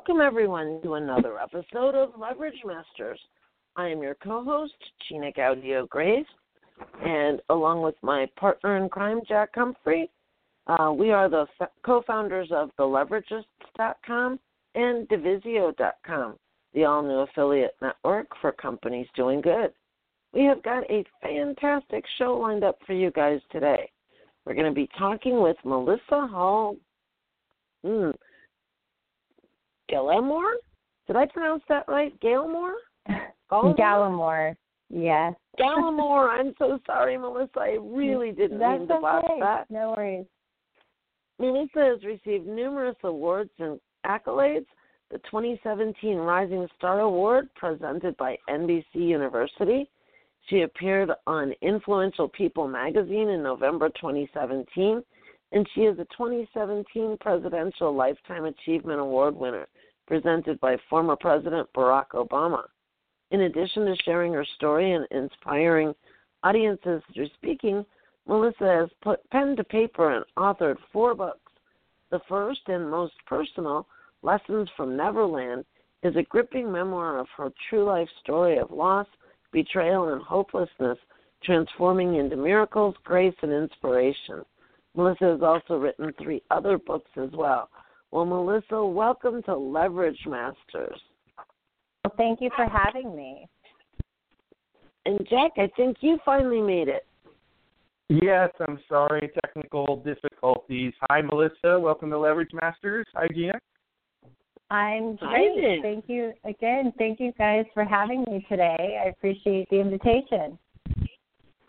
Welcome everyone to another episode of Leverage Masters. I am your co-host, Gina Gaudio Graves, and along with my partner in crime, Jack Humphrey, uh, we are the co-founders of TheLeveragists.com and Divisio.com, the all-new affiliate network for companies doing good. We have got a fantastic show lined up for you guys today. We're going to be talking with Melissa Hull. Hmm, Gallemore? Did I pronounce that right? Gallemore? Gallemore. Yes. Gallemore. I'm so sorry, Melissa. I really didn't That's mean to okay. botch that. No worries. Melissa has received numerous awards and accolades. The 2017 Rising Star Award, presented by NBC University. She appeared on Influential People magazine in November 2017, and she is a 2017 Presidential Lifetime Achievement Award winner presented by former President Barack Obama. In addition to sharing her story and inspiring audiences through speaking, Melissa has put pen to paper and authored four books. The first and most personal, Lessons from Neverland, is a gripping memoir of her true life story of loss, betrayal, and hopelessness, transforming into miracles, grace, and inspiration. Melissa has also written three other books as well. Well, Melissa, welcome to Leverage Masters. Well, thank you for having me. And Jack, I think you finally made it. Yes, I'm sorry, technical difficulties. Hi, Melissa. Welcome to Leverage Masters. Hi, Gina. I'm Hi great. there. Thank you again. Thank you guys for having me today. I appreciate the invitation.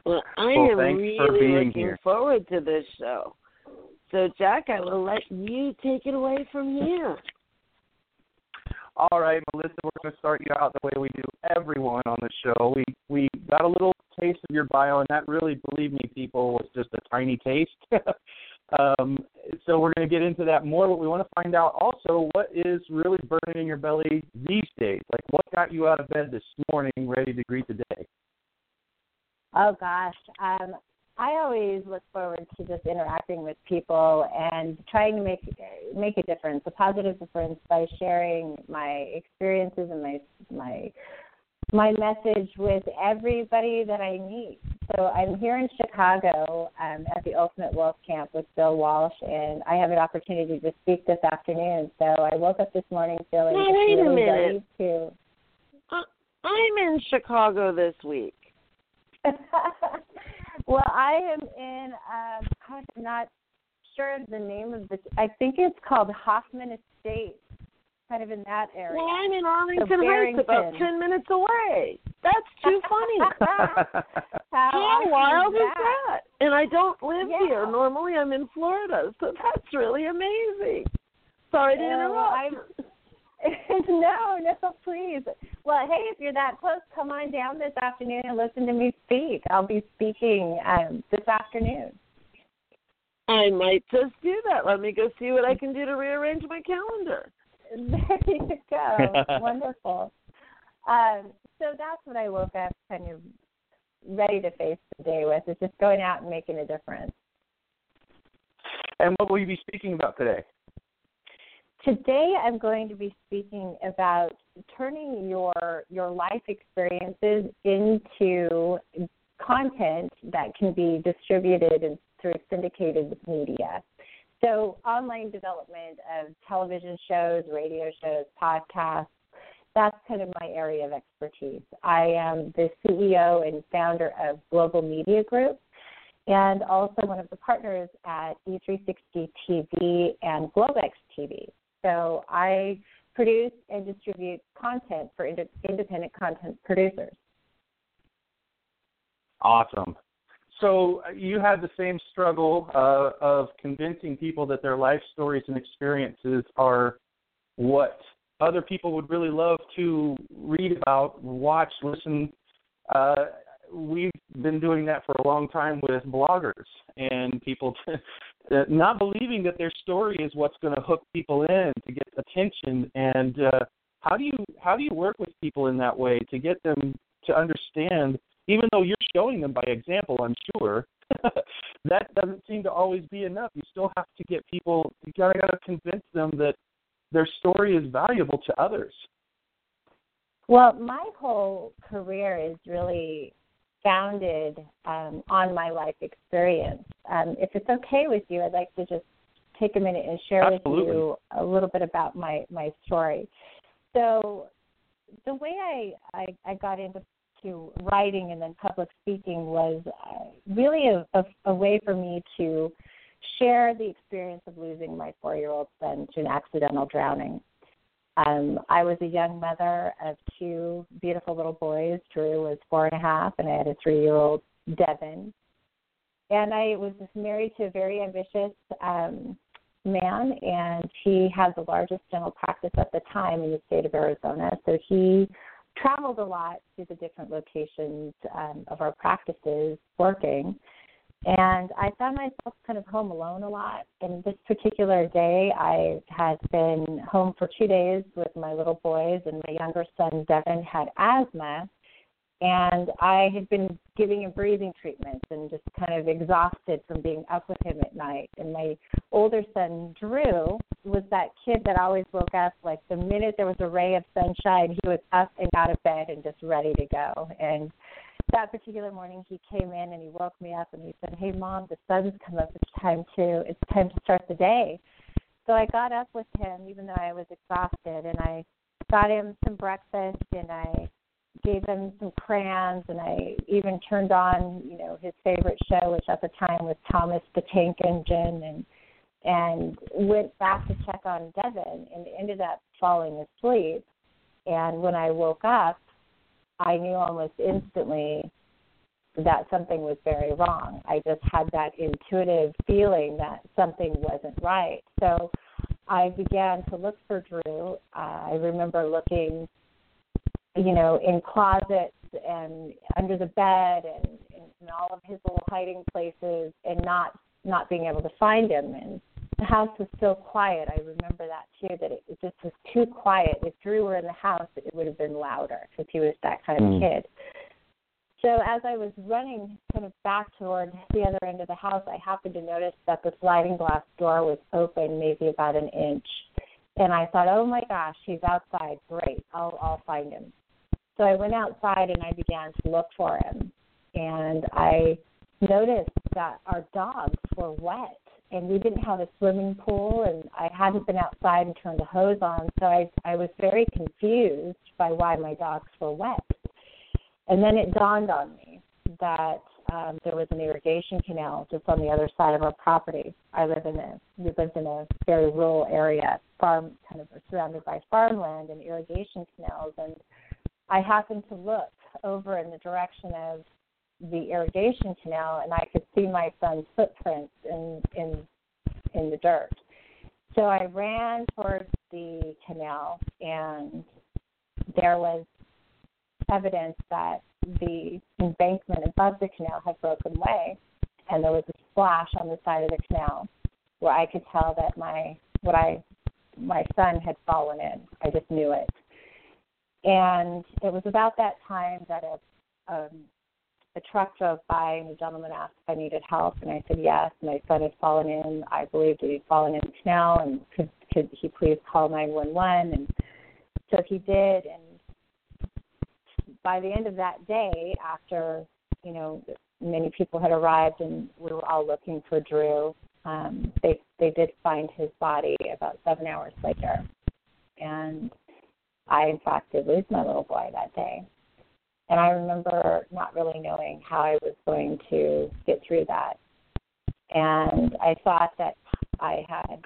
Well, I Well, am thanks really for being looking here. forward to this show. So, Jack, I will let you take it away from here. All right, Melissa, we're going to start you out the way we do everyone on the show. We we got a little taste of your bio, and that really, believe me, people, was just a tiny taste. um, so we're going to get into that more, but we want to find out also what is really burning in your belly these days. Like, what got you out of bed this morning, ready to greet the day? Oh gosh, um, I always look forward to just interacting with people and trying to make make a difference, a positive difference by sharing my experiences and my my my message with everybody that I meet. So I'm here in Chicago um, at the Ultimate Wealth Camp with Bill Walsh, and I have an opportunity to speak this afternoon. So I woke up this morning feeling Now, wait a really minute. ready to Uh, I'm in Chicago this week. well, I am in. Um, I'm not sure of the name of the. I think it's called Hoffman Estates, kind of in that area. Well, I'm in Arlington So Heights, about 10 minutes away. That's too funny. How, How wild is is that? And I don't live Yeah. here. Normally I'm in Florida, so that's really amazing. Sorry to Yeah, well, interrupt. no, no, please. Well, hey, if you're that close, come on down this afternoon and listen to me speak. I'll be speaking um, this afternoon. I might just do that. Let me go see what I can do to rearrange my calendar. There you go. Wonderful. Um, so that's what I woke up kind of ready to face the day with is just going out and making a difference. and what will you be speaking about today? Today I'm going to be speaking about turning your your life experiences into content that can be distributed through syndicated media. So online development of television shows, radio shows, podcasts, that's kind of my area of expertise. I am the CEO and founder of Global Media Group and also one of the partners at E360 TV and Globex TV. So I produce and distribute content for ind- independent content producers. Awesome. So uh, you had the same struggle uh, of convincing people that their life stories and experiences are what other people would really love to read about, watch, listen. Uh, we've been doing that for a long time with bloggers and people not believing that their story is what's going to hook people in to get attention. And uh, how do you how do you work with people in that way to get them to understand, even though you're showing them by example, I'm sure. that doesn't seem to always be enough. You still have to get people. You gotta gotta convince them that their story is valuable to others. Well, my whole career is really founded um, on my life experience. Um, if it's okay with you, I'd like to just take a minute and share Absolutely. with you a little bit about my my story. So, the way I I, I got into to writing and then public speaking was uh, really a, a, a way for me to share the experience of losing my four year old son to an accidental drowning. Um, I was a young mother of two beautiful little boys. Drew was four and a half, and I had a three year old Devin. And I was married to a very ambitious um, man, and he had the largest dental practice at the time in the state of Arizona. So he traveled a lot to the different locations um, of our practices working. And I found myself kind of home alone a lot. And this particular day, I had been home for two days with my little boys, and my younger son, Devin, had asthma. And I had been giving him breathing treatments and just kind of exhausted from being up with him at night. And my older son, Drew, was that kid that always woke up like the minute there was a ray of sunshine, he was up and out of bed and just ready to go. And that particular morning he came in and he woke me up and he said, Hey mom, the sun's come up, it's time to it's time to start the day. So I got up with him even though I was exhausted and I got him some breakfast and I gave him some crayons and I even turned on, you know, his favorite show, which at the time was Thomas the Tank Engine and and went back to check on Devin and ended up falling asleep. And when I woke up, I knew almost instantly that something was very wrong. I just had that intuitive feeling that something wasn't right. So I began to look for Drew. Uh, I remember looking, you know, in closets and under the bed and in all of his little hiding places and not not being able to find him and the house was so quiet. I remember that too. That it, it just was too quiet. If Drew were in the house, it would have been louder because he was that kind mm. of kid. So as I was running kind of back toward the other end of the house, I happened to notice that the sliding glass door was open, maybe about an inch. And I thought, oh my gosh, he's outside. Great, I'll I'll find him. So I went outside and I began to look for him. And I noticed that our dogs were wet and we didn't have a swimming pool and I hadn't been outside and turned a hose on, so I I was very confused by why my dogs were wet. And then it dawned on me that um, there was an irrigation canal just on the other side of our property. I live in a we lived in a very rural area, farm kind of surrounded by farmland and irrigation canals, and I happened to look over in the direction of the irrigation canal and I could see my son's footprints in in in the dirt. So I ran towards the canal and there was evidence that the embankment above the canal had broken away and there was a splash on the side of the canal where I could tell that my what I my son had fallen in. I just knew it. And it was about that time that a um, truck drove by and the gentleman asked if I needed help and I said yes. My son had fallen in. I believed he'd fallen in the canal and could could he please call nine one one and so he did and by the end of that day after, you know, many people had arrived and we were all looking for Drew, um, they they did find his body about seven hours later. And I in fact did lose my little boy that day. And I remember not really knowing how I was going to get through that. And I thought that I had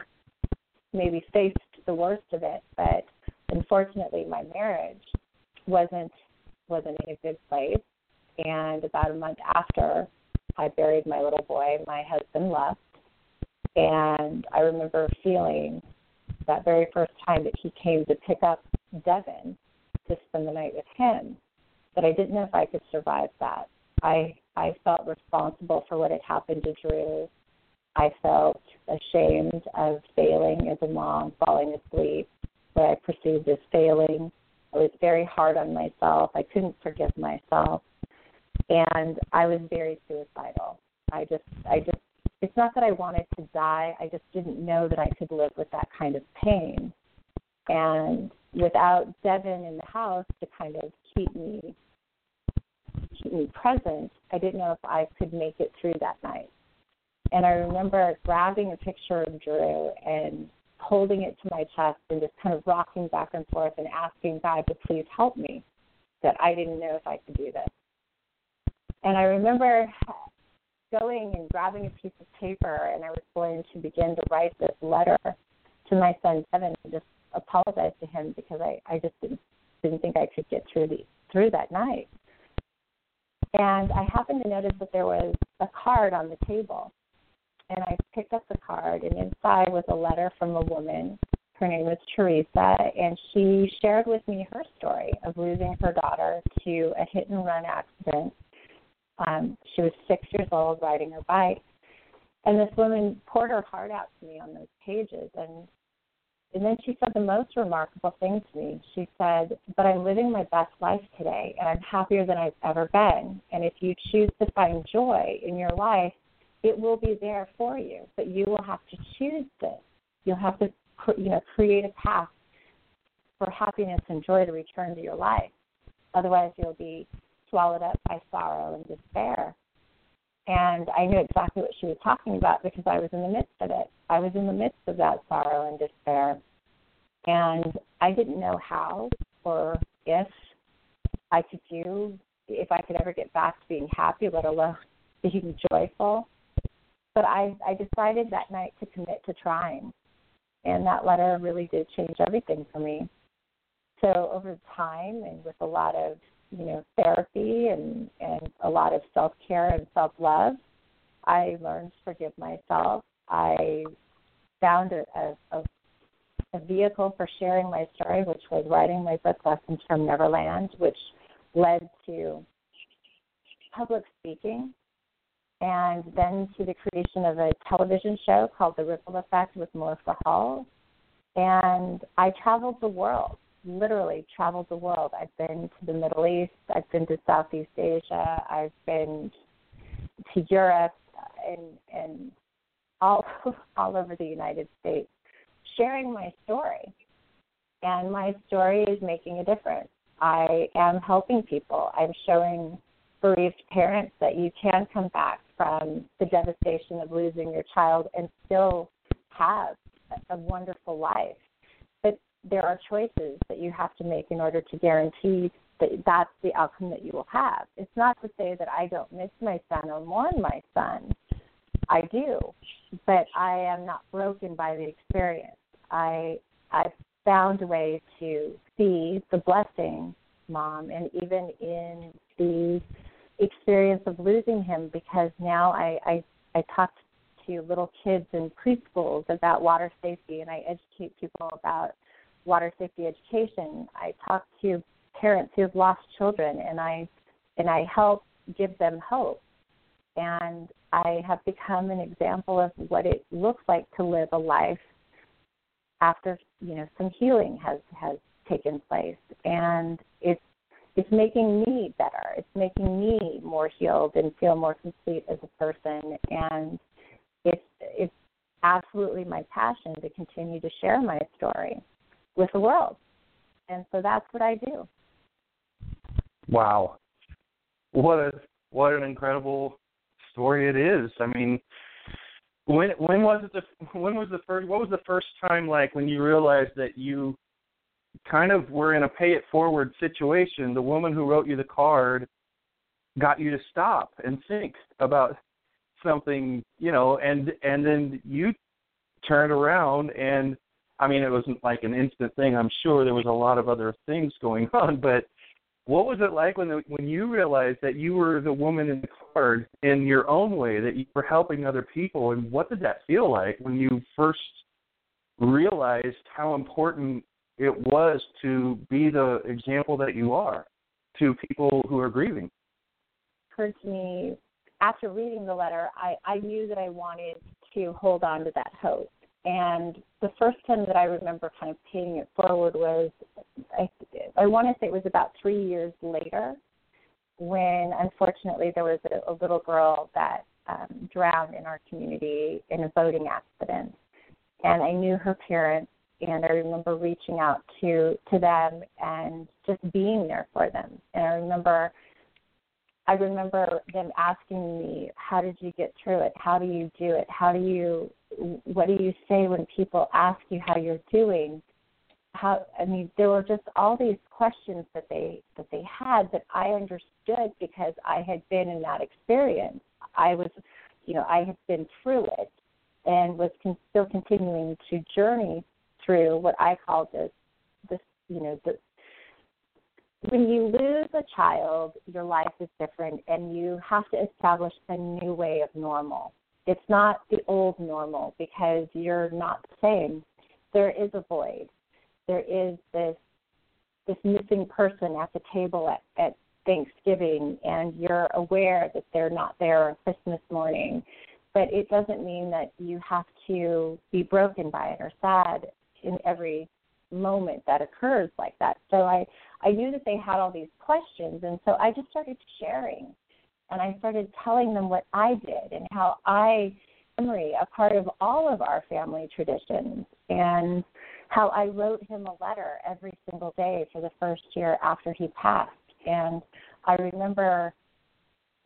maybe faced the worst of it, but unfortunately my marriage wasn't wasn't in a good place. And about a month after I buried my little boy, my husband left. And I remember feeling that very first time that he came to pick up Devin to spend the night with him that I didn't know if I could survive that. I I felt responsible for what had happened to Drew. I felt ashamed of failing as a mom, falling asleep, what I perceived as failing. I was very hard on myself. I couldn't forgive myself. And I was very suicidal. I just I just it's not that I wanted to die, I just didn't know that I could live with that kind of pain. And without Devin in the house to kind of keep me keep me present, I didn't know if I could make it through that night. And I remember grabbing a picture of Drew and holding it to my chest and just kind of rocking back and forth and asking God to please help me that I didn't know if I could do this. And I remember going and grabbing a piece of paper and I was going to begin to write this letter to my son Devin and just apologize to him because I, I just didn't didn't think I could get through the through that night. And I happened to notice that there was a card on the table. And I picked up the card and inside was a letter from a woman. Her name was Teresa and she shared with me her story of losing her daughter to a hit and run accident um, she was six years old riding her bike. And this woman poured her heart out to me on those pages and and then she said the most remarkable thing to me. She said, But I'm living my best life today and I'm happier than I've ever been. And if you choose to find joy in your life, it will be there for you. But you will have to choose this. You'll have to you know, create a path for happiness and joy to return to your life. Otherwise you'll be swallowed up by sorrow and despair. And I knew exactly what she was talking about because I was in the midst of it. I was in the midst of that sorrow and despair. And I didn't know how or if I could do, if I could ever get back to being happy, let alone being joyful. But I, I decided that night to commit to trying. And that letter really did change everything for me. So over time and with a lot of you know therapy and and a lot of self care and self love. I learned to forgive myself. I found a, a, a vehicle for sharing my story, which was writing my book Lessons from Neverland, which led to public speaking and then to the creation of a television show called The Ripple Effect with Melissa Hull And I traveled the world literally traveled the world. I've been to the Middle East, I've been to Southeast Asia, I've been to Europe and and all all over the United States sharing my story. And my story is making a difference. I am helping people. I'm showing bereaved parents that you can come back from the devastation of losing your child and still have a wonderful life there are choices that you have to make in order to guarantee that that's the outcome that you will have. It's not to say that I don't miss my son or mourn my son. I do, but I am not broken by the experience. I I've found a way to see the blessing, mom, and even in the experience of losing him because now I I, I talk to little kids in preschools about water safety and I educate people about water safety education. I talk to parents who have lost children, and I and I help give them hope. And I have become an example of what it looks like to live a life after you know some healing has has taken place, and it's it's making me better. It's making me more healed and feel more complete as a person. And it's it's absolutely my passion to continue to share my story with the world. And so that's what I do. Wow. What a what an incredible story it is. I mean, when when was it the when was the first what was the first time like when you realized that you kind of were in a pay it forward situation the woman who wrote you the card got you to stop and think about something you know and and then you turned around and I mean, it wasn't like an instant thing. I'm sure there was a lot of other things going on, but what was it like when the, when you realized that you were the woman in the card in your own way, that you were helping other people, and what did that feel like when you first realized how important it was to be the example that you are to people who are grieving. Occurred to me after reading the letter, I, I knew that I wanted to hold on to that hope. And the first time that I remember kind of paying it forward was, I, I want to say it was about three years later, when unfortunately there was a, a little girl that um, drowned in our community in a boating accident. And I knew her parents, and I remember reaching out to to them and just being there for them. And I remember I remember them asking me, "How did you get through it? How do you do it? How do you what do you say when people ask you how you're doing?" How I mean, there were just all these questions that they that they had that I understood because I had been in that experience. I was, you know, I had been through it and was con- still continuing to journey through what I call this this you know the when you lose a child, your life is different and you have to establish a new way of normal. It's not the old normal because you're not the same. There is a void. There is this this missing person at the table at, at Thanksgiving and you're aware that they're not there on Christmas morning. But it doesn't mean that you have to be broken by it or sad in every moment that occurs like that. So I I knew that they had all these questions, and so I just started sharing, and I started telling them what I did and how I memory a part of all of our family traditions and how I wrote him a letter every single day for the first year after he passed. And I remember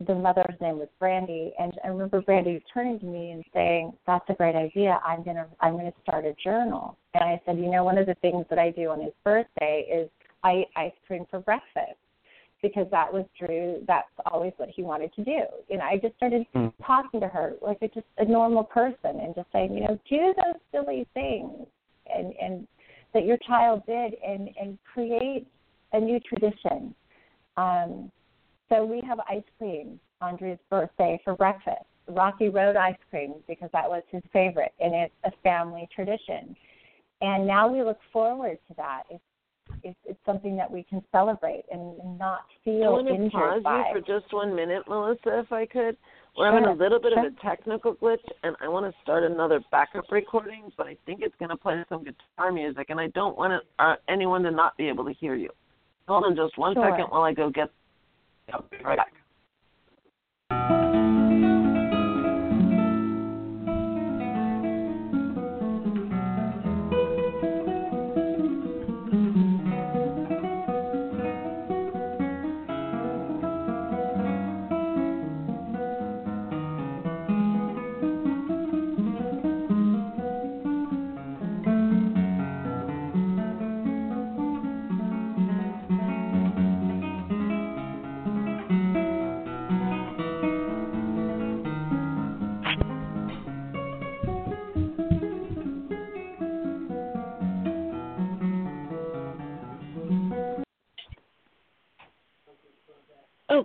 the mother's name was Brandy, and I remember Brandy turning to me and saying, "That's a great idea. I'm gonna I'm gonna start a journal." And I said, "You know, one of the things that I do on his birthday is I eat ice cream for breakfast." Because that was Drew. That's always what he wanted to do. You know, I just started mm. talking to her like a, just a normal person, and just saying, you know, do those silly things, and and that your child did, and and create a new tradition. Um, so we have ice cream on Drew's birthday for breakfast. Rocky Road ice cream because that was his favorite, and it's a family tradition. And now we look forward to that. It's it's, it's something that we can celebrate and not feel I want to injured pause by. you for just one minute, Melissa, if I could. We're sure. having a little bit sure. of a technical glitch, and I want to start another backup recording, but I think it's going to play some guitar music, and I don't want to, uh, anyone to not be able to hear you. Hold on just one sure. second while I go get I'll be right back.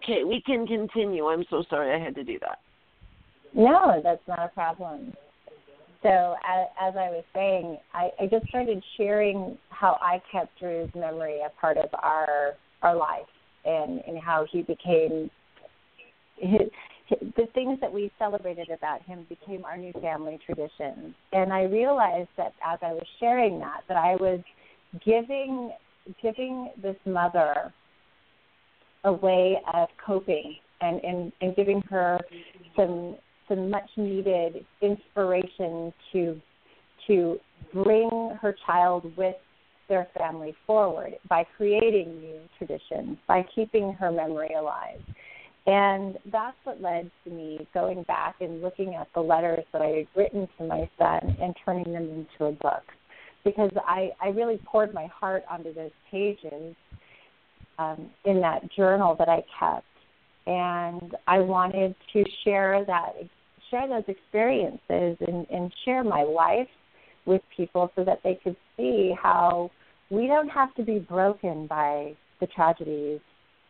Okay, we can continue. I'm so sorry I had to do that. No, that's not a problem. So as, as I was saying, I, I just started sharing how I kept Drew's memory a part of our our life and, and how he became his, the things that we celebrated about him became our new family traditions. And I realized that as I was sharing that, that I was giving giving this mother a way of coping and, and, and giving her some some much needed inspiration to to bring her child with their family forward by creating new traditions, by keeping her memory alive. And that's what led to me going back and looking at the letters that I had written to my son and turning them into a book. Because I, I really poured my heart onto those pages um, in that journal that I kept, and I wanted to share that share those experiences and, and share my life with people so that they could see how we don't have to be broken by the tragedies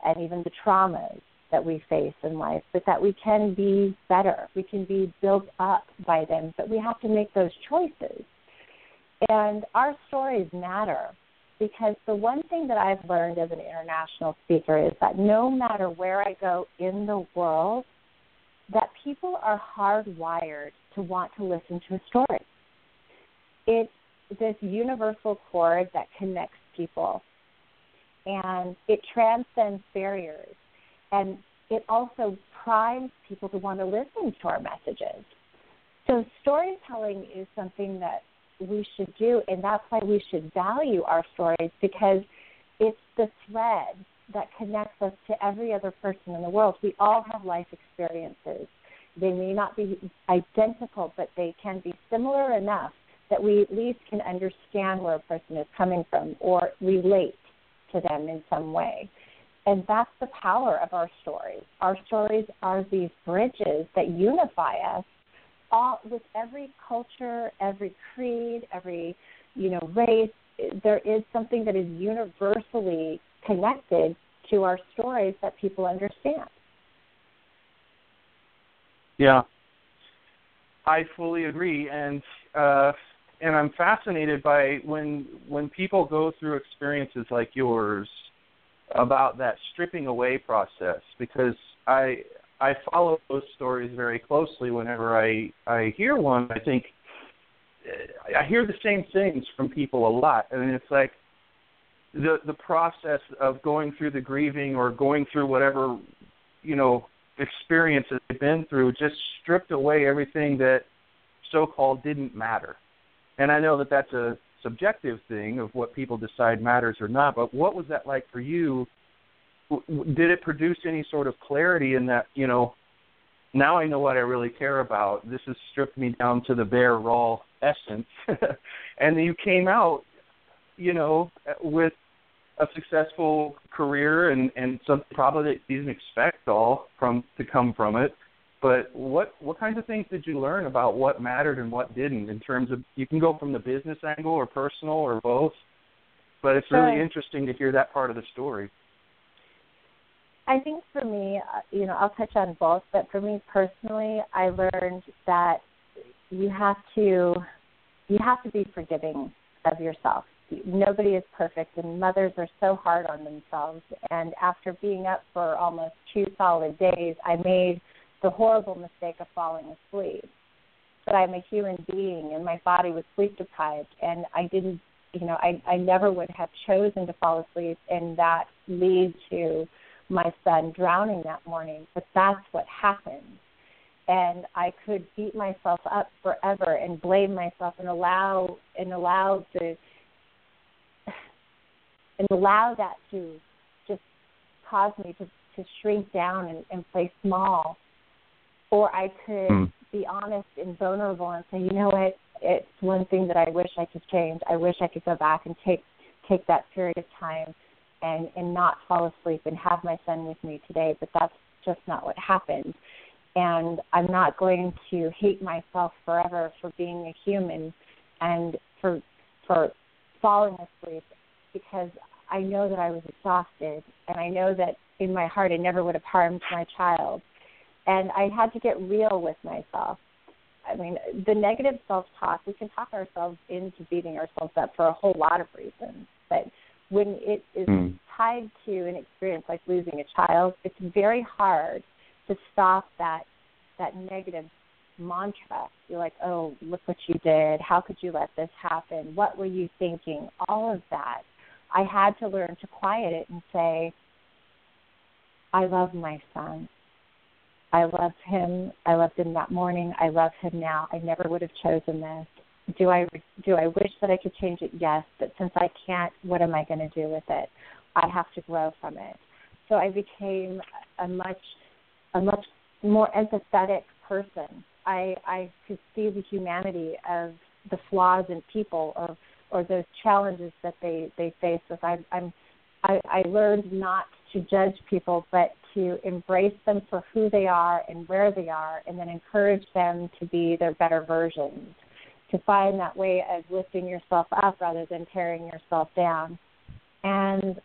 and even the traumas that we face in life, but that we can be better. We can be built up by them, but we have to make those choices. And our stories matter because the one thing that I've learned as an international speaker is that no matter where I go in the world, that people are hardwired to want to listen to a story. It's this universal chord that connects people and it transcends barriers and it also primes people to want to listen to our messages. So storytelling is something that we should do, and that's why we should value our stories because it's the thread that connects us to every other person in the world. We all have life experiences. They may not be identical, but they can be similar enough that we at least can understand where a person is coming from or relate to them in some way. And that's the power of our stories. Our stories are these bridges that unify us all with every culture, every creed, every you know race. There is something that is universally connected to our stories that people understand. Yeah, I fully agree, and uh, and I'm fascinated by when when people go through experiences like yours about that stripping away process because I I follow those stories very closely whenever I I hear one. I think I hear the same things from people a lot. I mean, it's like the the process of going through the grieving or going through whatever you know experience they've been through just stripped away everything that so-called didn't matter. And I know that that's a subjective thing of what people decide matters or not. But what was that like for you? Did it produce any sort of clarity in that you know? Now I know what I really care about. This has stripped me down to the bare raw essence, and you came out, you know, with a successful career and and something probably that you didn't expect all from to come from it but what what kinds of things did you learn about what mattered and what didn't in terms of you can go from the business angle or personal or both, but it's really interesting to hear that part of the story. I think for me, uh, you know, I'll touch on both, but for me personally, I learned that you have to you have to be forgiving of yourself. Nobody is perfect, and mothers are so hard on themselves. And after being up for almost two solid days, I made the horrible mistake of falling asleep. But I'm a human being and my body was sleep deprived and I didn't you know, I I never would have chosen to fall asleep and that lead to my son drowning that morning. But that's what happened. And I could beat myself up forever and blame myself and allow and allow the and allow that to just cause me to, to shrink down and, and play small or I could mm. be honest and vulnerable and say, you know what, it's one thing that I wish I could change. I wish I could go back and take take that period of time and and not fall asleep and have my son with me today, but that's just not what happened. And I'm not going to hate myself forever for being a human and for for falling asleep because I know that I was exhausted and I know that in my heart I never would have harmed my child and I had to get real with myself. I mean, the negative self talk, we can talk ourselves into beating ourselves up for a whole lot of reasons. But when it is mm. tied to an experience like losing a child, it's very hard to stop that that negative mantra. You're like, oh, look what you did. How could you let this happen? What were you thinking? All of that. I had to learn to quiet it and say, I love my son. I loved him. I loved him that morning. I love him now. I never would have chosen this. Do I do I wish that I could change it? Yes, but since I can't, what am I going to do with it? I have to grow from it. So I became a much a much more empathetic person. I I could see the humanity of the flaws in people or or those challenges that they they face with. I, I'm I, I learned not to judge people, but to embrace them for who they are and where they are, and then encourage them to be their better versions. To find that way of lifting yourself up rather than tearing yourself down. And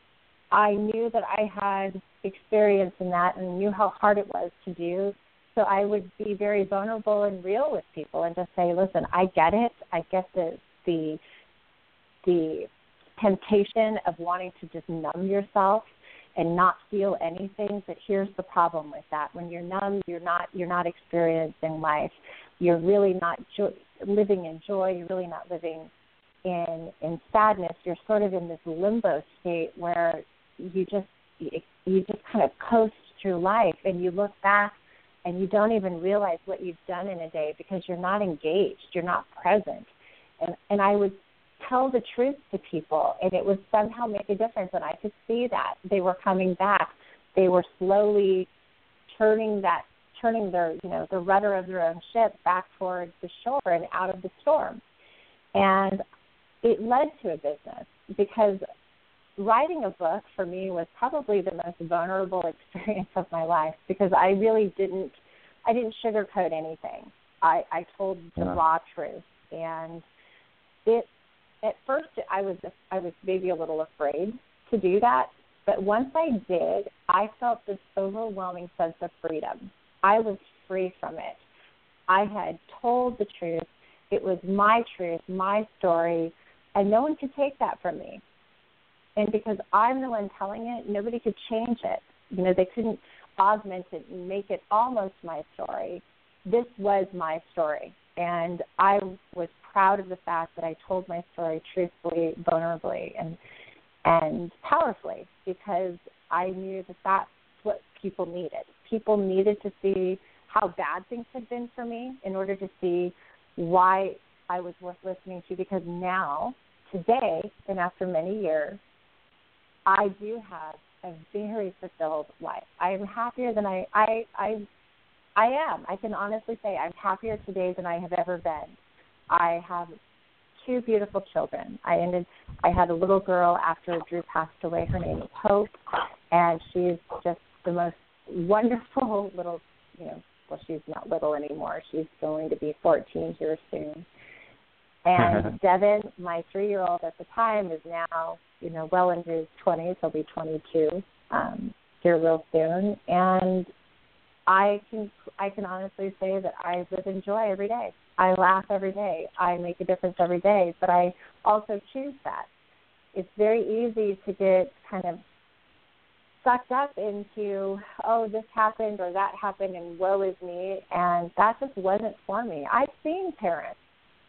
I knew that I had experience in that and knew how hard it was to do. So I would be very vulnerable and real with people and just say, listen, I get it. I get the the the temptation of wanting to just numb yourself and not feel anything but here's the problem with that. When you're numb you're not you're not experiencing life. You're really not jo- living in joy. You're really not living in in sadness. You're sort of in this limbo state where you just you just kind of coast through life and you look back and you don't even realize what you've done in a day because you're not engaged. You're not present. And and I would tell the truth to people and it would somehow make a difference and I could see that they were coming back they were slowly turning that turning their you know the rudder of their own ship back towards the shore and out of the storm and it led to a business because writing a book for me was probably the most vulnerable experience of my life because I really didn't I didn't sugarcoat anything. I, I told the yeah. raw truth and it at first I was I was maybe a little afraid to do that, but once I did, I felt this overwhelming sense of freedom. I was free from it. I had told the truth. It was my truth, my story, and no one could take that from me. And because I'm the one telling it, nobody could change it. You know, they couldn't augment it and make it almost my story. This was my story. And I was proud of the fact that I told my story truthfully, vulnerably, and and powerfully because I knew that that's what people needed. People needed to see how bad things had been for me in order to see why I was worth listening to. Because now, today, and after many years, I do have a very fulfilled life. I am happier than I I I I am. I can honestly say I'm happier today than I have ever been. I have two beautiful children. I ended I had a little girl after Drew passed away. Her name is Hope and she's just the most wonderful little you know well she's not little anymore. She's going to be fourteen here soon. And Devin, my three year old at the time, is now, you know, well into his twenties, he'll be twenty two, um, here real soon. And I can I can honestly say that I live in joy every day. I laugh every day. I make a difference every day, but I also choose that. It's very easy to get kind of sucked up into, oh, this happened or that happened and woe is me. And that just wasn't for me. I've seen parents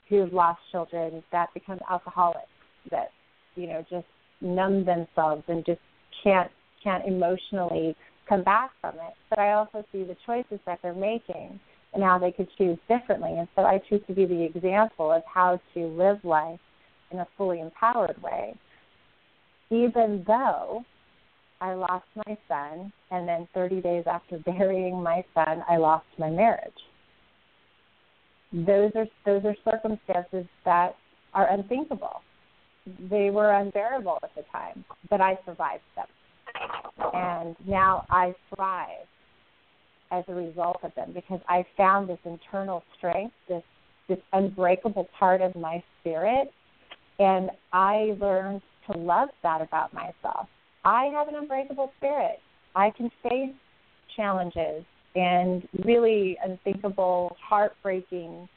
who've lost children that become alcoholics, that, you know, just numb themselves and just can't can't emotionally come back from it. But I also see the choices that they're making and how they could choose differently. And so I choose to be the example of how to live life in a fully empowered way. Even though I lost my son, and then 30 days after burying my son, I lost my marriage. Those are those are circumstances that are unthinkable. They were unbearable at the time, but I survived them, and now I thrive as a result of them because I found this internal strength, this this unbreakable part of my spirit, and I learned to love that about myself. I have an unbreakable spirit. I can face challenges and really unthinkable, heartbreaking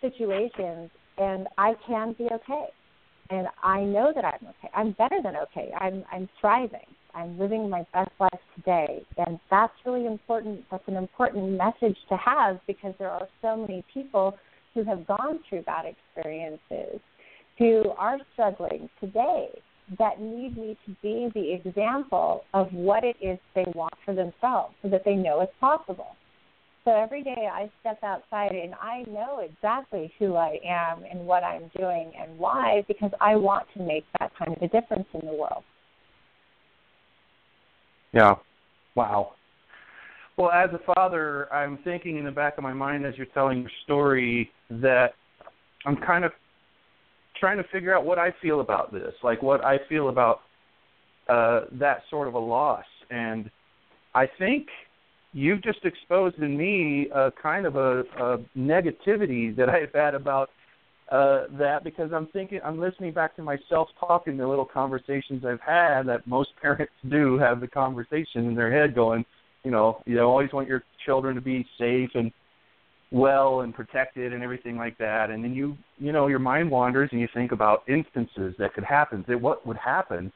situations, and I can be okay. And I know that I'm okay. I'm better than okay. I'm I'm thriving. I'm living my best life today. And that's really important. That's an important message to have because there are so many people who have gone through bad experiences who are struggling today that need me to be the example of what it is they want for themselves so that they know it's possible. So every day I step outside and I know exactly who I am and what I'm doing and why because I want to make that kind of a difference in the world. Yeah. Wow. Well, as a father, I'm thinking in the back of my mind as you're telling your story that I'm kind of trying to figure out what I feel about this, like what I feel about uh, that sort of a loss. And I think you've just exposed in me a kind of a, a negativity that I've had about uh, that because I'm thinking, I'm listening back to myself talking the little conversations I've had that most parents do have the conversation in their head going, you know, you always want your children to be safe and well and protected and everything like that. And then you you know your mind wanders and you think about instances that could happen that what would happen.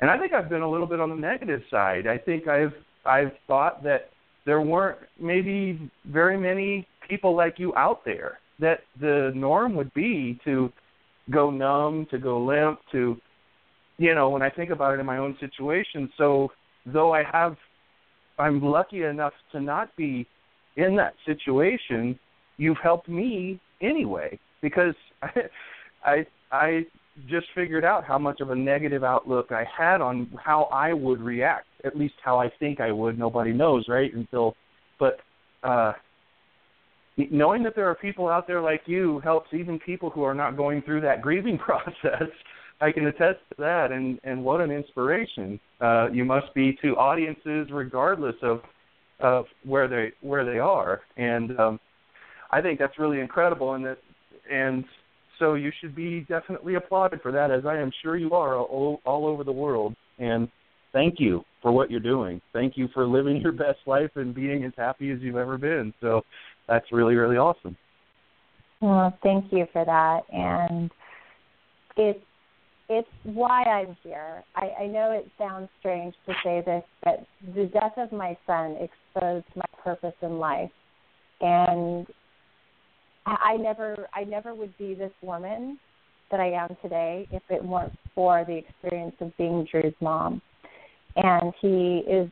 And i think i've been a little bit on the negative side. I think i've i've thought that there weren't maybe very many people like you out there that the norm would be to go numb to go limp to you know when i think about it in my own situation so though i have i'm lucky enough to not be in that situation, you've helped me anyway because I, I I just figured out how much of a negative outlook I had on how I would react. At least how I think I would. Nobody knows, right? Until, but uh, knowing that there are people out there like you helps even people who are not going through that grieving process. I can attest to that, and and what an inspiration uh, you must be to audiences, regardless of of where they where they are, and um, I think that's really incredible, and that and so you should be definitely applauded for that, as I am sure you are all, all over the world. And thank you for what you're doing. Thank you for living your best life and being as happy as you've ever been. So that's really really awesome. Well, thank you for that, and it's it's why I'm here. I, I know it sounds strange to say this, but the death of my son exposed my purpose in life, and I, I never, I never would be this woman that I am today if it weren't for the experience of being Drew's mom. And he is,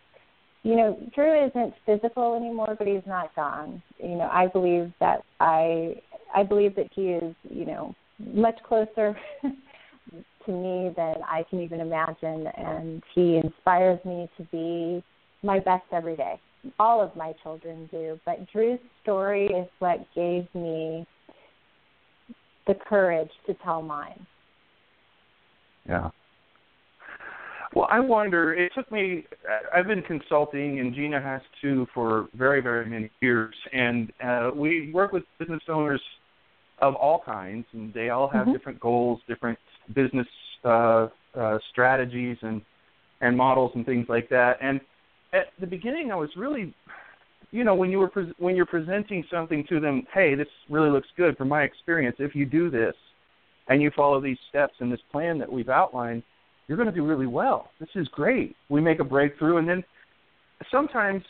you know, Drew isn't physical anymore, but he's not gone. You know, I believe that I, I believe that he is, you know, much closer to me than I can even imagine, and he inspires me to be my best every day. All of my children do, but Drew's story is what gave me the courage to tell mine. Yeah. Well, I wonder. It took me. I've been consulting, and Gina has too, for very, very many years. And uh, we work with business owners of all kinds, and they all have mm-hmm. different goals, different business uh, uh, strategies and and models and things like that. And at the beginning, I was really, you know, when you were pre- when you're presenting something to them, hey, this really looks good from my experience. If you do this, and you follow these steps in this plan that we've outlined, you're going to do really well. This is great. We make a breakthrough, and then sometimes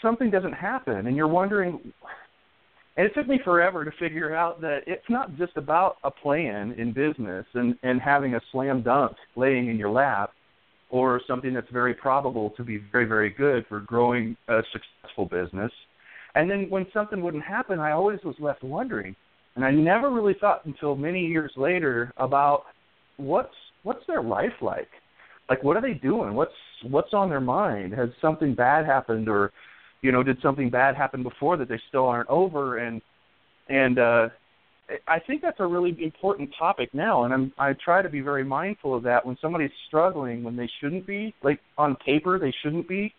something doesn't happen, and you're wondering and it took me forever to figure out that it's not just about a plan in business and, and having a slam dunk laying in your lap or something that's very probable to be very, very good for growing a successful business. And then when something wouldn't happen, I always was left wondering. And I never really thought until many years later about what's what's their life like? Like what are they doing? What's what's on their mind? Has something bad happened or you know, did something bad happen before that they still aren't over and and uh I think that's a really important topic now and I'm I try to be very mindful of that when somebody's struggling when they shouldn't be, like on paper they shouldn't be.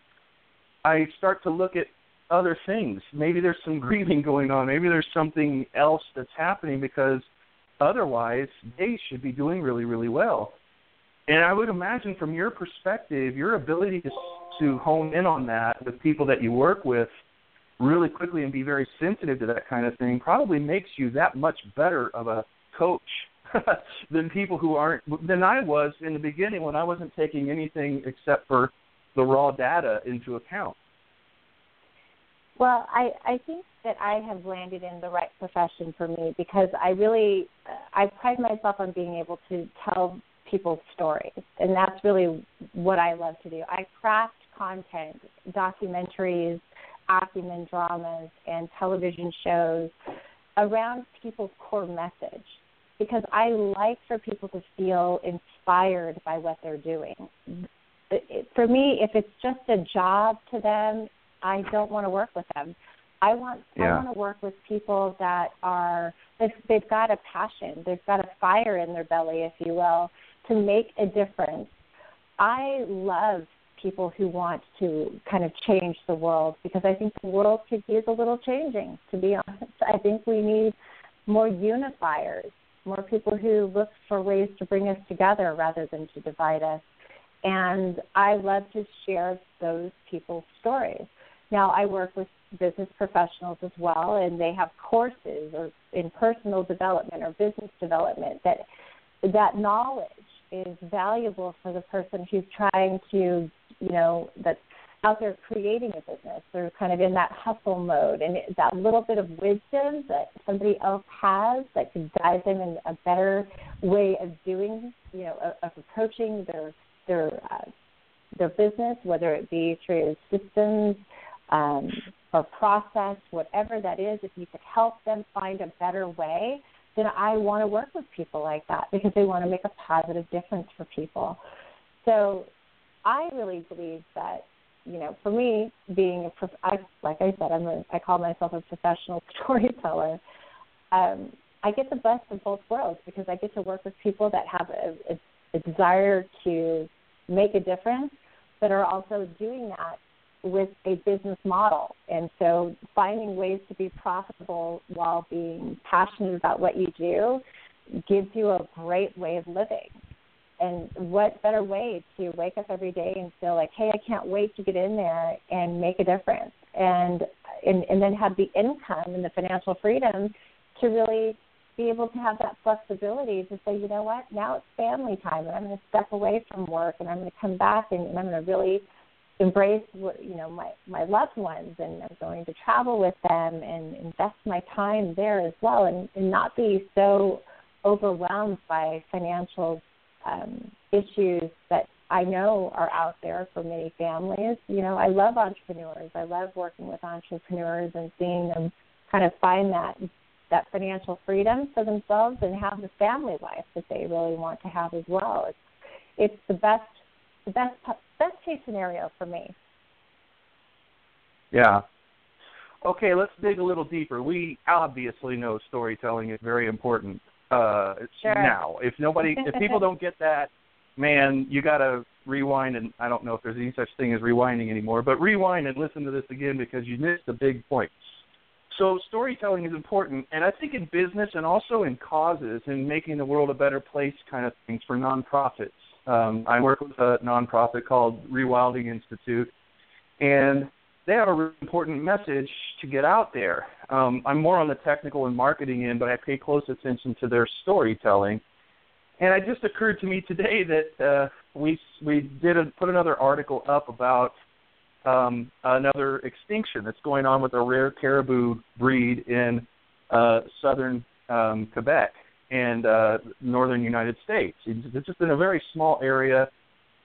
I start to look at other things. Maybe there's some grieving going on. Maybe there's something else that's happening because otherwise they should be doing really really well. And I would imagine from your perspective, your ability to to hone in on that with people that you work with really quickly and be very sensitive to that kind of thing probably makes you that much better of a coach than people who aren't than I was in the beginning when I wasn't taking anything except for the raw data into account. Well, I I think that I have landed in the right profession for me because I really uh, I pride myself on being able to tell people's stories, and that's really what I love to do. I craft content, documentaries, acumen dramas, and television shows around people's core message because I like for people to feel inspired by what they're doing. For me, if it's just a job to them, I don't want to work with them. I want yeah. I want to work with people that are they've, they've got a passion, they've got a fire in their belly, if you will, to make a difference. I love people who want to kind of change the world because I think the world could use a little changing, to be honest. I think we need more unifiers, more people who look for ways to bring us together rather than to divide us. And I love to share those people's stories. Now, I work with business professionals as well, and they have courses or in personal development or business development that that knowledge is valuable for the person who's trying to, you know, that's out there creating a business. They're kind of in that hustle mode, and that little bit of wisdom that somebody else has that can guide them in a better way of doing, you know, of, approaching their their uh, their business, whether it be through systems um, or process, whatever that is. If you could help them find a better way, then I want to work with people like that because they want to make a positive difference for people. So I really believe that you know, for me, being a I, like I said, I'm a I call myself a professional storyteller. Um, I get the best of both worlds because I get to work with people that have a, a, a desire to make a difference, but are also doing that with a business model. And so finding ways to be profitable while being passionate about what you do gives you a great way of living. And what better way to wake up every day and feel like, hey, I can't wait to get in there and make a difference, and and, and then have the income and the financial freedom to really be able to have that flexibility to say, you know what, now it's family time, and I'm going to step away from work, and I'm going to come back, and, and I'm going to really embrace you know my my loved ones, and I'm going to travel with them and invest my time there as well, and, and not be so overwhelmed by financial um, issues that I know are out there for many families. You know, I love entrepreneurs. I love working with entrepreneurs and seeing them kind of find that that financial freedom for themselves and have the family life that they really want to have as well. It's it's the best the best best case scenario for me. Yeah. Okay, let's dig a little deeper. We obviously know storytelling is very important uh sure. now. If nobody if people don't get that, man, you got to rewind and I don't know if there's any such thing as rewinding anymore, but rewind and listen to this again because you missed a big point. So storytelling is important, and I think in business and also in causes and making the world a better place kind of things for nonprofits. Um, I work with a nonprofit called Rewilding Institute, and they have a really important message to get out there. Um, I'm more on the technical and marketing end, but I pay close attention to their storytelling. And it just occurred to me today that uh, we we did a, put another article up about um, another extinction that's going on with a rare caribou breed in uh, southern um, Quebec and uh, northern United States. It's, just in a very small area,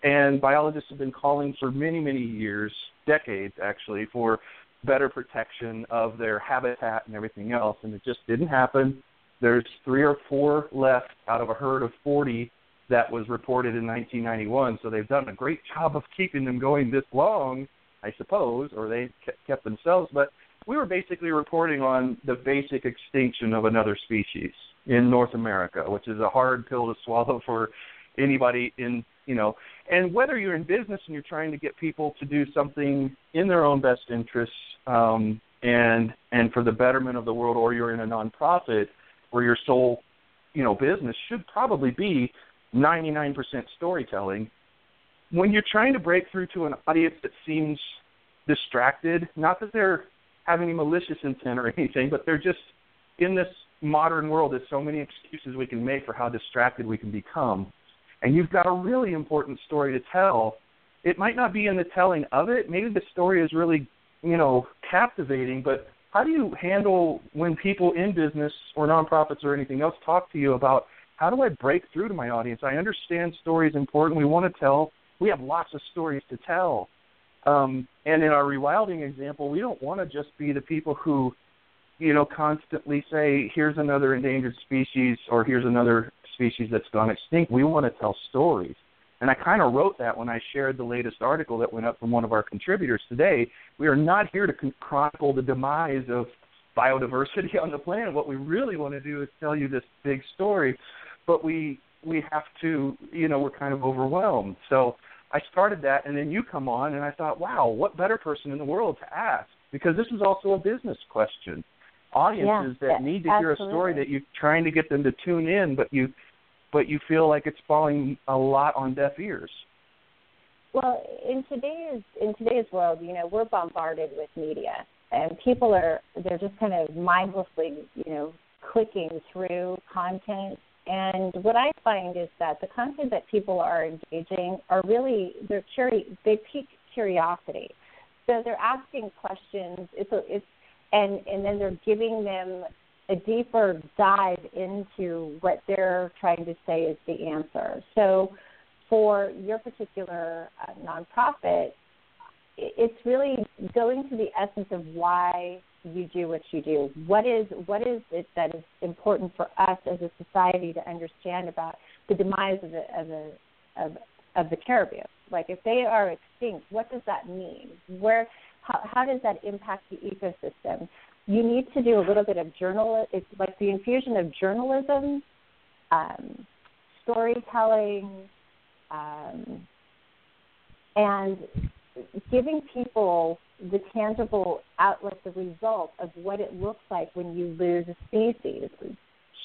and biologists have been calling for many, many years, decades actually, for better protection of their habitat and everything else, and it just didn't happen. There's three or four left out of a herd of 40 that was reported in 1991, so they've done a great job of keeping them going this long I suppose, or they kept themselves. But we were basically reporting on the basic extinction of another species in North America, which is a hard pill to swallow for anybody in you know. And whether you're in business and you're trying to get people to do something in their own best interests um, and and for the betterment of the world, or you're in a nonprofit where your sole you know business should probably be 99% storytelling when you're trying to break through to an audience that seems distracted, not that they're having any malicious intent or anything, but they're just in this modern world, there's so many excuses we can make for how distracted we can become. And you've got a really important story to tell. It might not be in the telling of it. Maybe the story is really, you know, captivating, but how do you handle when people in business or nonprofits or anything else talk to you about how do I break through to my audience? I understand story is important. We want to tell we have lots of stories to tell. Um, and in our rewilding example, we don't want to just be the people who, you know, constantly say, here's another endangered species or here's another species that's gone extinct. We want to tell stories. And I kind of wrote that when I shared the latest article that went up from one of our contributors today. We are not here to chronicle the demise of biodiversity on the planet. What we really want to do is tell you this big story, but we we have to, you know, we're kind of overwhelmed. So I started that, and then you come on, and I thought, wow, what better person in the world to ask? Because this is also a business question. Audiences yeah, that need to absolutely. hear a story that you're trying to get them to tune in, but you, but you feel like it's falling a lot on deaf ears. Well, in today's in today's world, you know, we're bombarded with media, and people are they're just kind of mindlessly, you know, clicking through content. And what I find is that the content that people are engaging are really they're curi- they pique curiosity. So they're asking questions. It's a, it's and and then they're giving them a deeper dive into what they're trying to say is the answer. So for your particular uh, nonprofit, it's really going to the essence of why you do what you do. What is what is it that is important for us as a society to understand about the demise of the of the of, of the caribou? Like if they are extinct, what does that mean? Where how, how does that impact the ecosystem? You need to do a little bit of journal. It's like the infusion of journalism, um, storytelling, um, and giving people the tangible outlet, the result of what it looks like when you lose a species.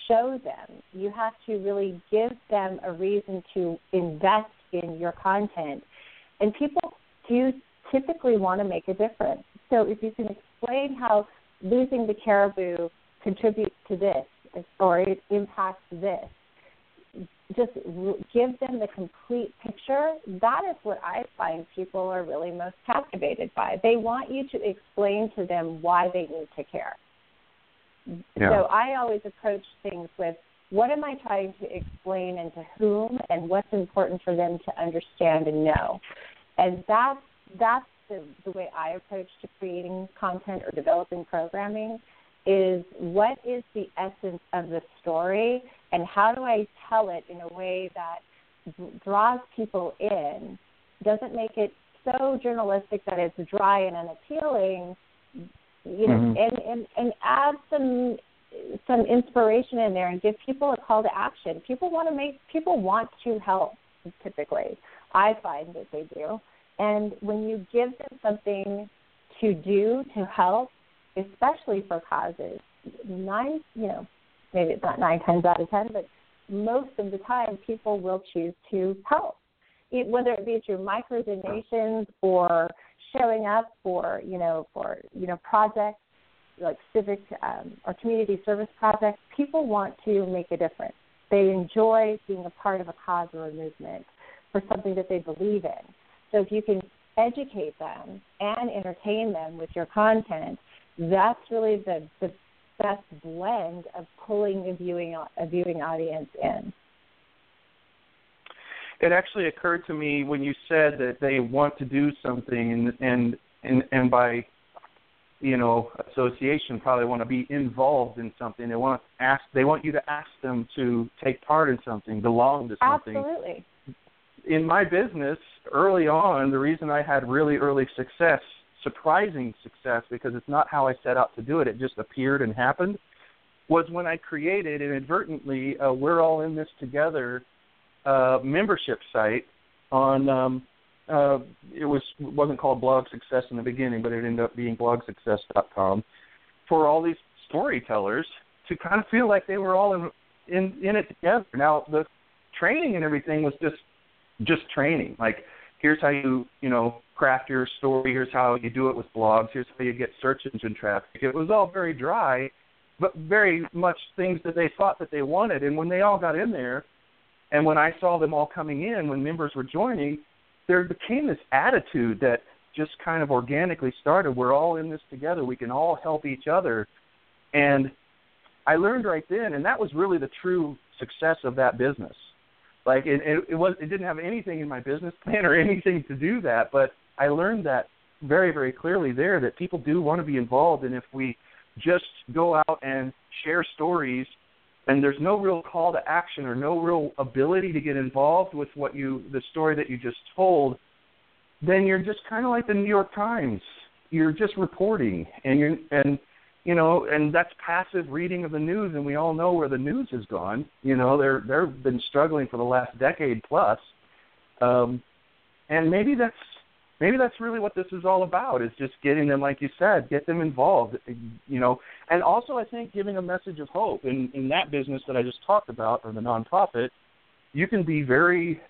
Show them. You have to really give them a reason to invest in your content. And people do typically want to make a difference. So if you can explain how losing the caribou contributes to this or it impacts this, just give them the complete picture, that is what I find people are really most captivated by. They want you to explain to them why they need to care. Yeah. So I always approach things with what am I trying to explain and to whom and what's important for them to understand and know. And that's that's the, the way I approach to creating content or developing programming is what is the essence of the story and how do I tell it in a way that draws people in, doesn't make it so journalistic that it's dry and unappealing, you know, mm-hmm. and, and, and add some some inspiration in there and give people a call to action. People want to make people want to help typically. I find that they do. And when you give them something to do to help, especially for causes, nine you know, maybe it's not nine times out of ten, but most of the time people will choose to help, it, whether it be through micro donations or showing up for you know for you know projects like civic um, or community service projects. People want to make a difference. They enjoy being a part of a cause or a movement for something that they believe in. So if you can educate them and entertain them with your content, that's really the, the best blend of pulling a viewing a viewing audience in. It actually occurred to me when you said that they want to do something, and and and, and by you know association probably want to be involved in something. They want to ask. They want you to ask them to take part in something, belong to something. Absolutely. In my business, early on, the reason I had really early success surprising success because it's not how I set out to do it. It just appeared and happened. Was when I created inadvertently a "We're All in This Together" uh, membership site on. Um, uh, it was wasn't called Blog Success in the beginning, but it ended up being blogsuccess.com for all these storytellers to kind of feel like they were all in in, in it together. Now the training and everything was just just training. Like here's how you you know craft your story. Here's how you do it with blogs. Here's how you get search engine traffic. It was all very dry, but very much things that they thought that they wanted. And when they all got in there, and when I saw them all coming in, when members were joining, there became this attitude that just kind of organically started. We're all in this together. We can all help each other. And I learned right then, and that was really the true success of that business. Like it, it, it was, it didn't have anything in my business plan or anything to do that, but I learned that very, very clearly there that people do want to be involved, and if we just go out and share stories, and there's no real call to action or no real ability to get involved with what you, the story that you just told, then you're just kind of like the New York Times. You're just reporting, and you're and you know, and that's passive reading of the news, and we all know where the news has gone. You know, they're they've been struggling for the last decade plus, um, and maybe that's maybe that's really what this is all about is just getting them like you said get them involved you know. And also i think giving a message of hope. In in that business that i just talked about or the nonprofit you can be very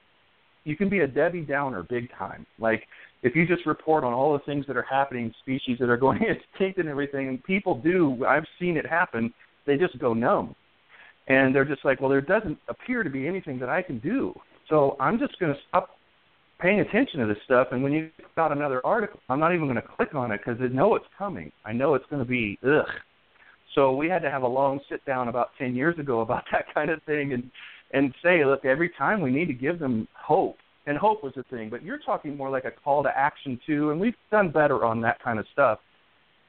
you can be a debbie downer big time. Like if you just report on all the things that are happening, species that are going extinct and everything, and people do, I've seen it happen, they just go numb. And they're just like, well, there doesn't appear to be anything that I can do. So I'm just going to stop paying attention to this stuff. And when you out another article, I'm not even going to click on it because I know it's coming. I know it's going to be ugh. So we had to have a long sit down about 10 years ago about that kind of thing and and say, look, every time we need to give them hope. And hope was the thing, but you're talking more like a call to action too, and we've done better on that kind of stuff.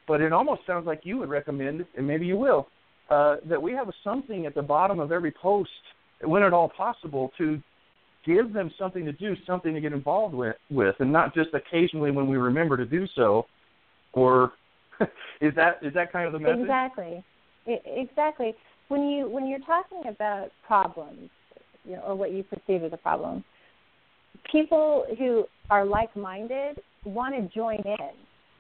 But it almost sounds like you would recommend, and maybe you will, uh, that we have something at the bottom of every post, when at all possible, to give them something to do, something to get involved with, with, and not just occasionally when we remember to do so. Or is that is that kind of the message? Exactly, exactly. When you when you're talking about problems, you know, or what you perceive as a problem, people who are like-minded want to join in.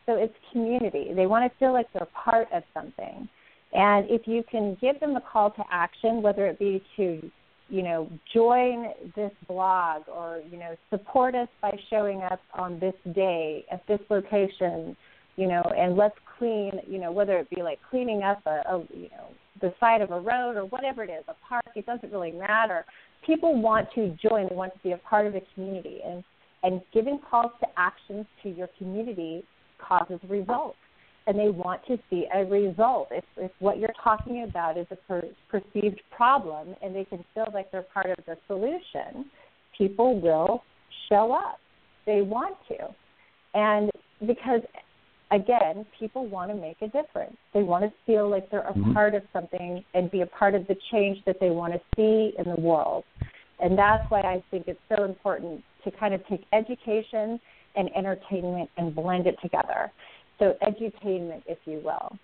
So it's community. They want to feel like they're part of something. And if you can give them a call to action, whether it be to you know, join this blog or, you know, support us by showing up on this day at this location, you know, and let's clean, you know, whether it be like cleaning up a, a you know, the side of a road or whatever it is, a park, it doesn't really matter. People want to join, they want to be a part of the community and and giving calls to actions to your community causes results and they want to see a result. If, if what you're talking about is a per, perceived problem and they can feel like they're part of the solution, people will show up. They want to. And because, again, people want to make a difference. They want to feel like they're a mm-hmm. part of something and be a part of the change that they want to see in the world. And that's why I think it's so important to kind of take education and entertainment and blend it together so edutainment, if you will.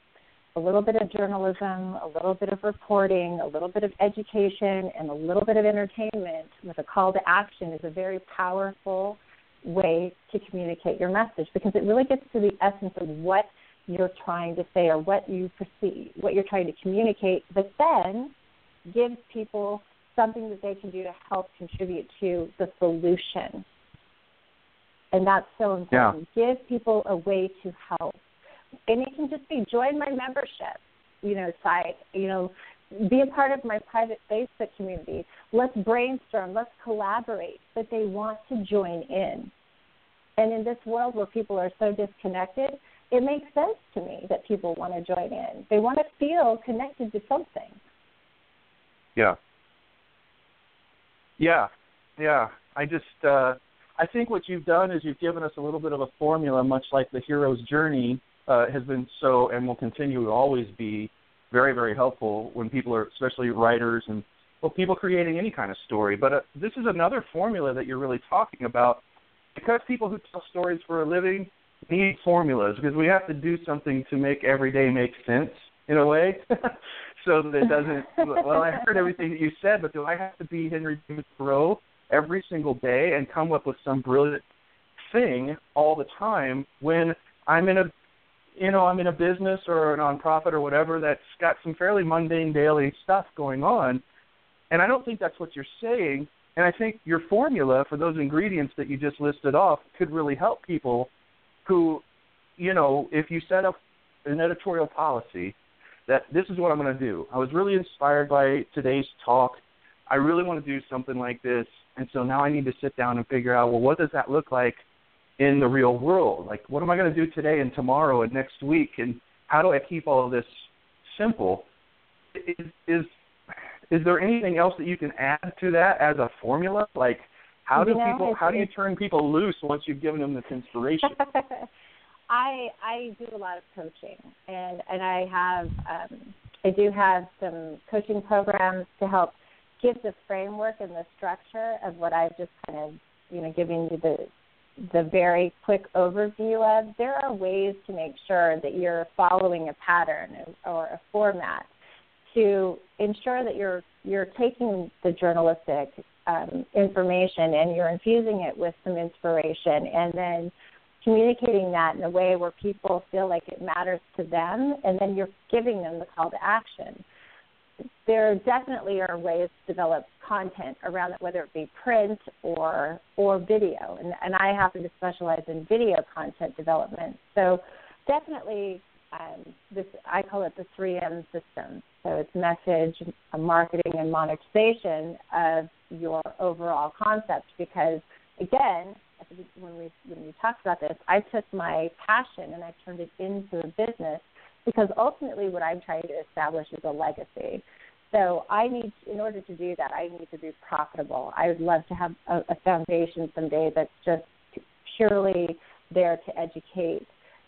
A little bit of journalism, a little bit of reporting, a little bit of education, and a little bit of entertainment with a call to action is a very powerful way to communicate your message because it really gets to the essence of what you're trying to say or what you perceive, what you're trying to communicate, but then gives people something that they can do to help contribute to the solution and that's so important. Yeah. Give people a way to help, and it can just be join my membership, you know, site. You know, be a part of my private Facebook community. Let's brainstorm. Let's collaborate. But they want to join in. And in this world where people are so disconnected, it makes sense to me that people want to join in. They want to feel connected to something. Yeah. Yeah. Yeah. I just uh I think what you've done is you've given us a little bit of a formula, much like the hero's journey uh, has been so and will continue to always be very, very helpful when people are, especially writers and well, people creating any kind of story. But uh, this is another formula that you're really talking about because people who tell stories for a living need formulas because we have to do something to make every day make sense in a way. so that it doesn't. well, I heard everything that you said, but do I have to be Henry Thoreau every single day and come up with some brilliant thing all the time when I'm in a you know, I'm in a business or a nonprofit or whatever that's got some fairly mundane daily stuff going on. And I don't think that's what you're saying. And I think your formula for those ingredients that you just listed off could really help people who, you know, if you set up an editorial policy that this is what I'm going to do. I was really inspired by today's talk. I really want to do something like this. And so now I need to sit down and figure out, well, what does that look like in the real world? Like, what am I going to do today and tomorrow and next week? And how do I keep all of this simple? Is, is is there anything else that you can add to that as a formula? Like, how do you know, people? How do you turn people loose once you've given them this inspiration? I I do a lot of coaching, and and I have um, I do have some coaching programs to help give the framework and the structure of what I've just kind of, you know, giving you the the very quick overview of, there are ways to make sure that you're following a pattern or a format to ensure that you're you're taking the journalistic um, information and you're infusing it with some inspiration and then communicating that in a way where people feel like it matters to them and then you're giving them the call to action there definitely are ways to develop content around it, whether it be print or or video. And, and I happen to specialize in video content development. So definitely, um, this I call it the 3M system. So it's message, marketing, and monetization of your overall concept. Because again, when we when we talked about this, I took my passion and I turned it into a business because ultimately what I'm trying to establish is a legacy. So I need, in order to do that, I need to be profitable. I would love to have a, a foundation someday that's just purely there to educate,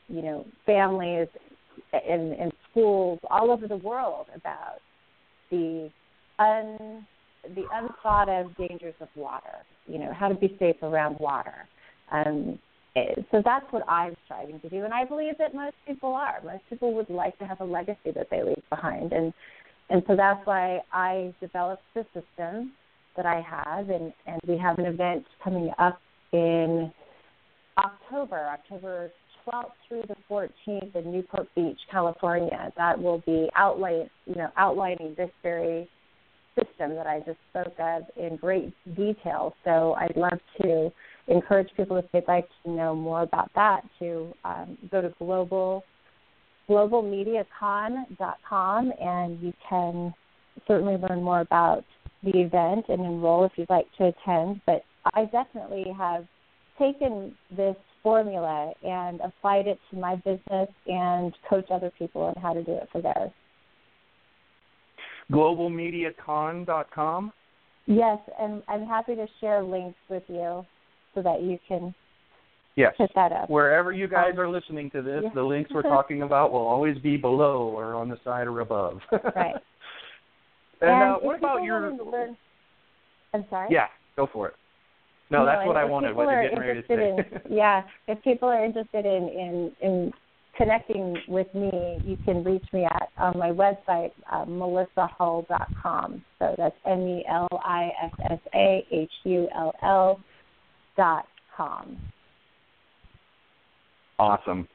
you know, families and, in schools all over the world about the un the unthought of dangers of water. You know, how to be safe around water. Um, so that's what I'm striving to do, and I believe that most people are. Most people would like to have a legacy that they leave behind, and and so that's why I developed the system that I have, and, and we have an event coming up in October, October 12th through the 14th in Newport Beach, California. That will be outline, you know, outlining this very system that I just spoke of in great detail. So I'd love to encourage people if they'd like to know more about that to um, go to global globalmediacon.com, and you can certainly learn more about the event and enroll if you'd like to attend. But I definitely have taken this formula and applied it to my business and coach other people on how to do it for theirs. Globalmediacon.com? Yes, and I'm happy to share links with you so that you can Yes. Put that up. Wherever you guys are listening to this, the links we're talking about will always be below or on the side or above. right. And, and uh, what about your? Learn... I'm sorry. Yeah, go for it. No, no that's what I wanted. What you're getting ready to say. In, yeah, if people are interested in in in connecting with me, you can reach me at on my website, uh, melissahull.com. So that's M E L I S S A H U L L dot com. Awesome.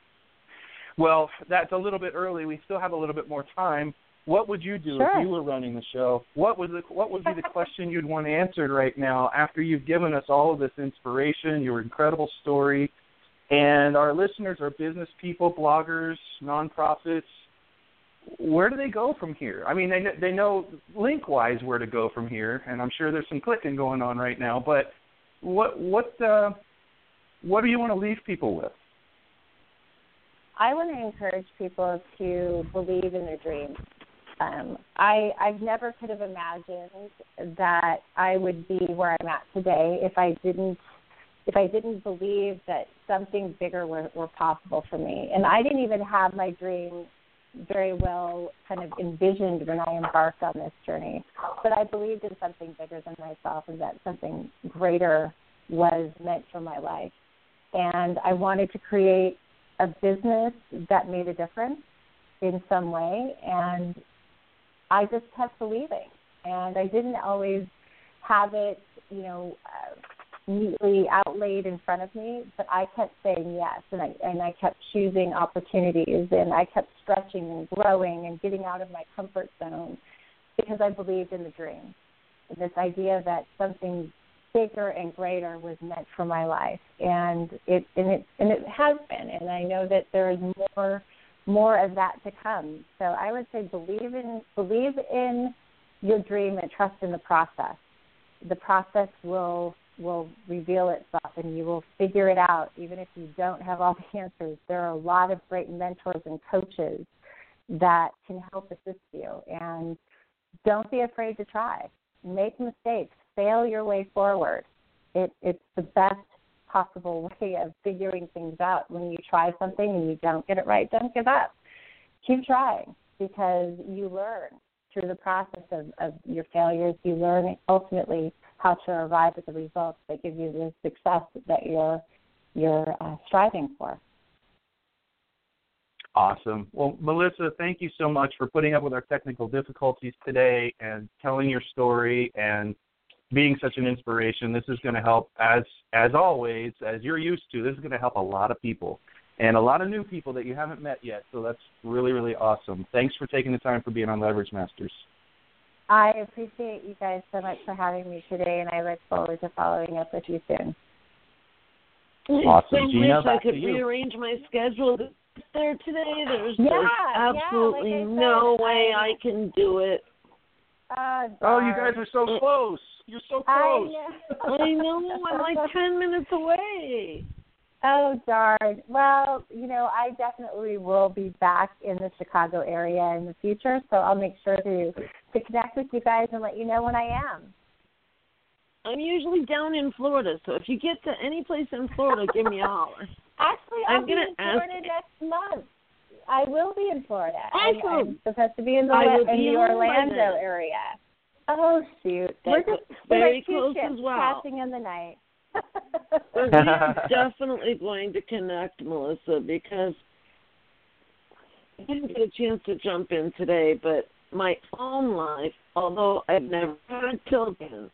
Well, that's a little bit early. We still have a little bit more time. What would you do sure. if you were running the show? What was the, what would be the question you'd want answered right now after you've given us all of this inspiration, your incredible story, and our listeners are business people, bloggers, nonprofits. Where do they go from here? I mean, they they know link wise where to go from here, and I'm sure there's some clicking going on right now. But what what uh, what do you want to leave people with? I want to encourage people to believe in their dreams. Um, I I've never could have imagined that I would be where I'm at today if I didn't if I didn't believe that something bigger were, were possible for me. And I didn't even have my dream very well kind of envisioned when I embarked on this journey. But I believed in something bigger than myself and that something greater was meant for my life. And I wanted to create a business that made a difference in some way and I just kept believing and I didn't always have it, you know, neatly outlaid in front of me, but I kept saying yes and I and I kept choosing opportunities and I kept stretching and growing and getting out of my comfort zone because I believed in the dream. This idea that something bigger and greater was meant for my life, and it and it and it has been, and I know that there is more more of that to come. So I would say believe in believe in your dream and trust in the process. The process will will reveal itself and you will figure it out even if you don't have all the answers. There are a lot of great mentors and coaches that can help assist you and don't be afraid to try. Make mistakes fail your way forward. It, it's the best possible way of figuring things out. When you try something and you don't get it right, don't give up. Keep trying because you learn through the process of, of your failures. You learn ultimately how to arrive at the results that give you the success that you're you're uh, striving for. Awesome. Well, Melissa, thank you so much for putting up with our technical difficulties today and telling your story and being such an inspiration. This is going to help, as as always, as you're used to. This is going to help a lot of people and a lot of new people that you haven't met yet. So that's really really awesome. Thanks for taking the time for being on Leverage Masters. I appreciate you guys so much for having me today, and I look forward to following up with you soon. Awesome, so Gina. wish I could to you. rearrange my schedule there today. There's Yeah, just yeah, absolutely like I no way I- I can do it. Uh, Oh, you guys are so close. You're so I close. know. I know I'm like ten minutes away. Oh darn. Well, you know, I definitely will be back in the Chicago area in the future, so I'll make sure to to connect with you guys and let you know when I am. I'm usually down in Florida, so if you get to any place in Florida, give me a holler. Actually, I'm be gonna in Florida ask- next month. I will be in Florida. I'm, I'm supposed to be in the I in the Orlando area. Oh shoot, we're That's just we're very like two close ships as well. passing in the night. But we are definitely going to connect, Melissa, because I didn't get a chance to jump in today, but my own life, although I've never had children,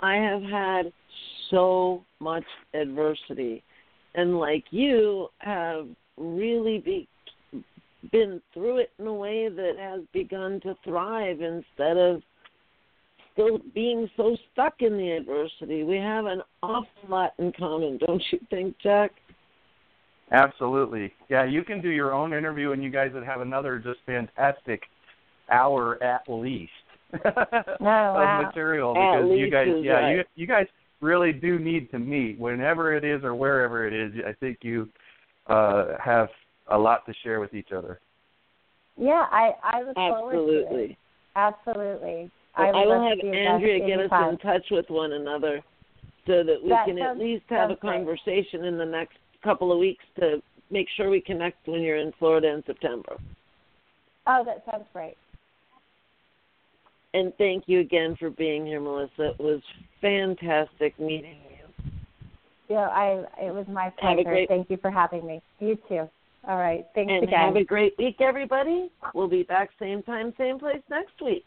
I have had so much adversity. And like you, have really be, been through it in a way that has begun to thrive instead of still being so stuck in the adversity. We have an awful lot in common, don't you think, Jack? Absolutely. Yeah, you can do your own interview, and you guys would have another just fantastic hour at least Oh, wow. of material At because you guys, yeah, right. you you guys really do need to meet whenever it is or wherever it is. I think you uh have a lot to share with each other. Yeah, I I look forward to it. Absolutely. Would I will have to be a guest Andrea get us in touch with one another so that we That can at least have a sounds great. conversation in the next couple of weeks to make sure we connect when you're in Florida in September. Oh, that sounds great. And thank you again for being here, Melissa. It was fantastic meeting you. Yeah, I it was my pleasure. great- Thank you for having me. You too. All right. Thanks and again. have a great week, everybody. We'll be back same time, same place next week.